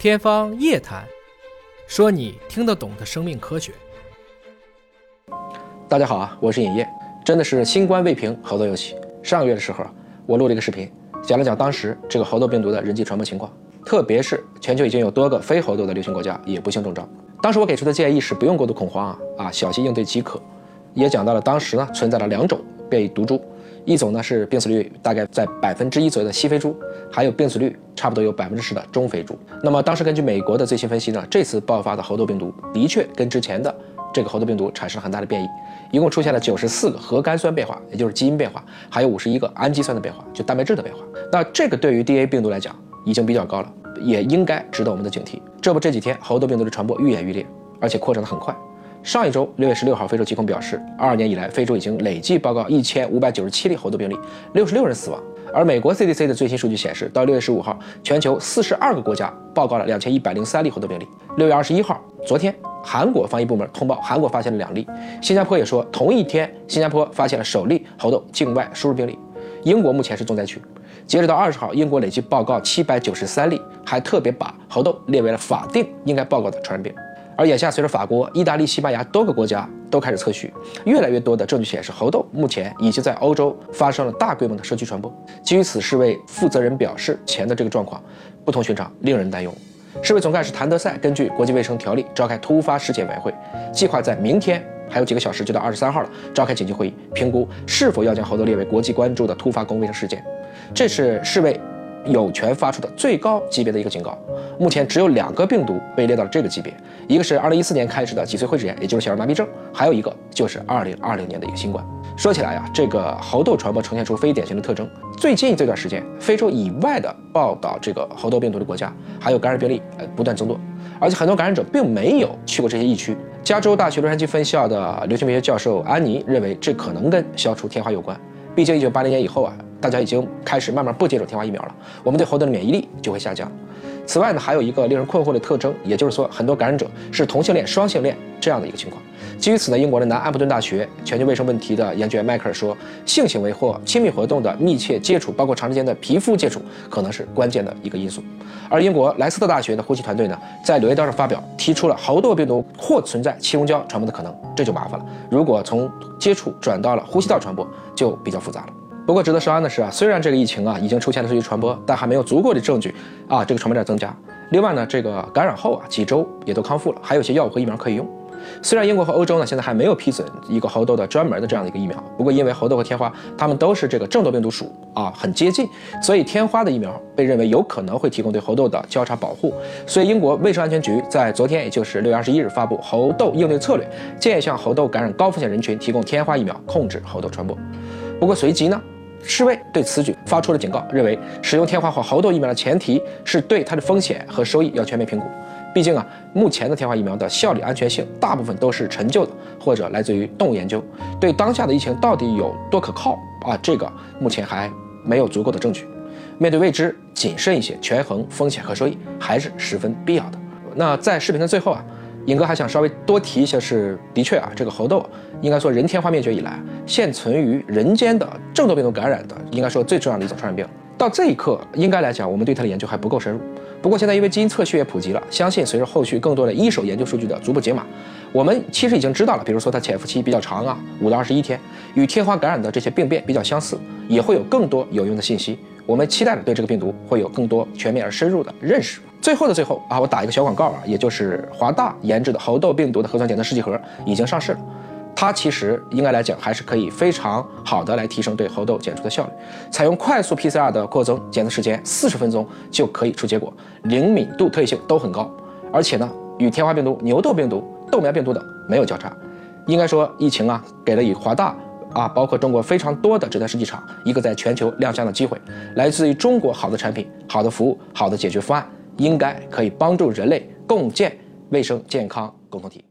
天方夜谭，说你听得懂的生命科学。大家好啊，我是尹烨。真的是新冠未平，猴痘又起。上个月的时候，我录了一个视频，讲了讲当时这个猴痘病毒的人际传播情况，特别是全球已经有多个非猴痘的流行国家也不幸中招。当时我给出的建议是不用过度恐慌啊啊，小心应对即可。也讲到了当时呢存在了两种变异毒株。一种呢是病死率大概在百分之一左右的西非猪，还有病死率差不多有百分之十的中非猪。那么当时根据美国的最新分析呢，这次爆发的猴痘病毒的确跟之前的这个猴痘病毒产生了很大的变异，一共出现了九十四个核苷酸变化，也就是基因变化，还有五十一个氨基酸的变化，就蛋白质的变化。那这个对于 D A 病毒来讲已经比较高了，也应该值得我们的警惕。这不这几天猴痘病毒的传播愈演愈烈，而且扩展的很快。上一周六月十六号，非洲疾控表示，二二年以来，非洲已经累计报告一千五百九十七例猴痘病例，六十六人死亡。而美国 CDC 的最新数据显示，到六月十五号，全球四十二个国家报告了两千一百零三例猴痘病例。六月二十一号，昨天，韩国防疫部门通报，韩国发现了两例。新加坡也说，同一天，新加坡发现了首例猴痘境外输入病例。英国目前是重灾区，截止到二十号，英国累计报告七百九十三例，还特别把猴痘列为了法定应该报告的传染病。而眼下，随着法国、意大利、西班牙多个国家都开始测序，越来越多的证据显示，猴痘目前已经在欧洲发生了大规模的社区传播。基于此，世卫负责人表示，前的这个状况不同寻常，令人担忧。世卫总干事谭德赛根据国际卫生条例召开突发事件委员会，计划在明天还有几个小时就到二十三号了，召开紧急会议，评估是否要将猴痘列为国际关注的突发公共卫生事件。这是世卫。有权发出的最高级别的一个警告，目前只有两个病毒被列到了这个级别，一个是2014年开始的脊髓灰质炎，也就是小儿麻痹症，还有一个就是2020年的一个新冠。说起来呀，这个猴痘传播呈现出非典型的特征。最近这段时间，非洲以外的报道这个猴痘病毒的国家，还有感染病例呃不断增多，而且很多感染者并没有去过这些疫区。加州大学洛杉矶分校的流行病学教授安妮认为，这可能跟消除天花有关。毕竟1980年以后啊。大家已经开始慢慢不接种天花疫苗了，我们对猴痘的免疫力就会下降。此外呢，还有一个令人困惑的特征，也就是说，很多感染者是同性恋、双性恋这样的一个情况。基于此呢，英国的南安普顿大学全球卫生问题的研究员迈克尔说，性行为或亲密活动的密切接触，包括长时间的皮肤接触，可能是关键的一个因素。而英国莱斯特大学的呼吸团队呢，在《柳叶刀》上发表，提出了猴痘病毒或存在气溶胶传播的可能，这就麻烦了。如果从接触转到了呼吸道传播，就比较复杂了。不过值得说的是啊，虽然这个疫情啊已经出现了数据传播，但还没有足够的证据啊这个传播链增加。另外呢，这个感染后啊几周也都康复了，还有些药物和疫苗可以用。虽然英国和欧洲呢现在还没有批准一个猴痘的专门的这样的一个疫苗，不过因为猴痘和天花它们都是这个正痘病毒属啊很接近，所以天花的疫苗被认为有可能会提供对猴痘的交叉保护。所以英国卫生安全局在昨天，也就是六月二十一日发布猴痘应对策略，建议向猴痘感染高风险人群提供天花疫苗，控制猴痘传播。不过随即呢。世卫对此举发出了警告，认为使用天花或猴痘疫苗的前提是对它的风险和收益要全面评估。毕竟啊，目前的天花疫苗的效力、安全性大部分都是陈旧的，或者来自于动物研究，对当下的疫情到底有多可靠啊？这个目前还没有足够的证据。面对未知，谨慎一些，权衡风险和收益还是十分必要的。那在视频的最后啊。尹哥还想稍微多提一些，是的确啊，这个猴痘应该说人天花灭绝以来，现存于人间的正痘病毒感染的，应该说最重要的一种传染病。到这一刻，应该来讲，我们对它的研究还不够深入。不过现在因为基因测序也普及了，相信随着后续更多的一手研究数据的逐步解码，我们其实已经知道了，比如说它潜伏期比较长啊，五到二十一天，与天花感染的这些病变比较相似，也会有更多有用的信息。我们期待着对这个病毒会有更多全面而深入的认识。最后的最后啊，我打一个小广告啊，也就是华大研制的猴痘病毒的核酸检测试剂盒已经上市了。它其实应该来讲还是可以非常好的来提升对猴痘检出的效率。采用快速 PCR 的扩增，检测时间四十分钟就可以出结果，灵敏度、特异性都很高。而且呢，与天花病毒、牛痘病毒、豆苗病毒等没有交叉。应该说，疫情啊，给了以华大啊，包括中国非常多的这台试剂厂一个在全球亮相的机会。来自于中国好的产品、好的服务、好的解决方案。应该可以帮助人类共建卫生健康共同体。